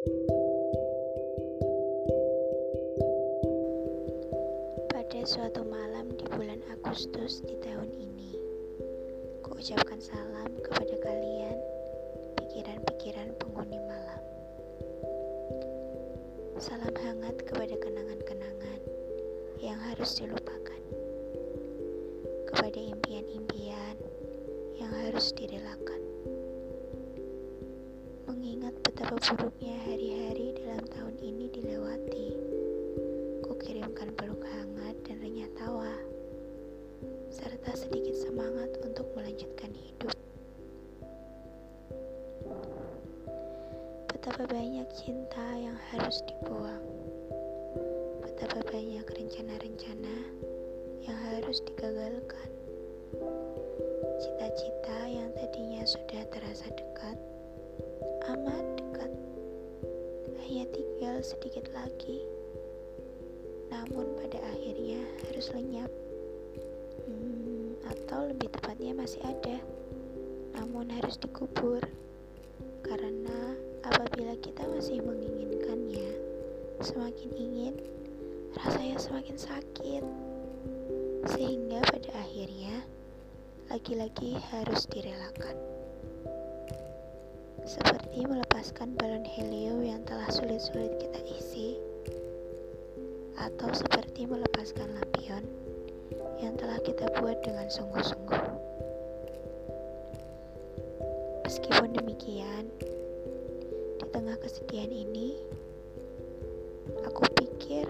Pada suatu malam di bulan Agustus di tahun ini, ku ucapkan salam kepada kalian, pikiran-pikiran penghuni malam. Salam hangat kepada kenangan-kenangan yang harus dilupakan, kepada impian-impian yang harus direlakan. Betapa buruknya hari-hari dalam tahun ini dilewati, ku kirimkan peluk hangat dan renyah tawa, serta sedikit semangat untuk melanjutkan hidup. Betapa banyak cinta yang harus dibuang, betapa banyak rencana-rencana yang harus digagalkan. Cita-cita yang tadinya sudah terasa dekat amat tinggal sedikit lagi. Namun pada akhirnya harus lenyap. Hmm, atau lebih tepatnya masih ada. Namun harus dikubur. Karena apabila kita masih menginginkannya, semakin ingin, rasanya semakin sakit. Sehingga pada akhirnya lagi-lagi harus direlakan seperti melepaskan balon helium yang telah sulit-sulit kita isi, atau seperti melepaskan lampion yang telah kita buat dengan sungguh-sungguh. Meskipun demikian, di tengah kesedihan ini, aku pikir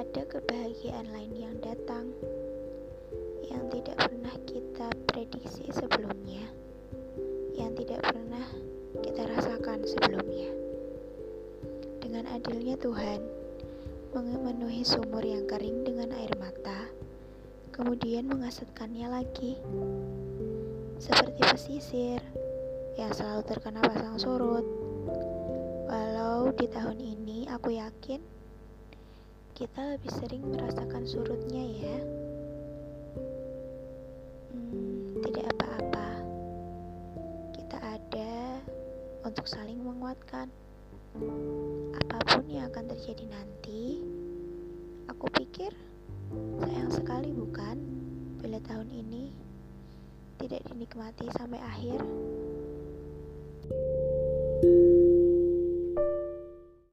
ada kebahagiaan lain yang datang yang tidak pernah kita prediksi Dengan adilnya Tuhan, memenuhi sumur yang kering dengan air mata, kemudian mengasatkannya lagi. Seperti pesisir yang selalu terkena pasang surut. Walau di tahun ini aku yakin kita lebih sering merasakan surutnya ya. Hmm, tidak apa-apa. Kita ada untuk saling menguatkan. Akan terjadi nanti, aku pikir sayang sekali bukan bila tahun ini tidak dinikmati sampai akhir. thank you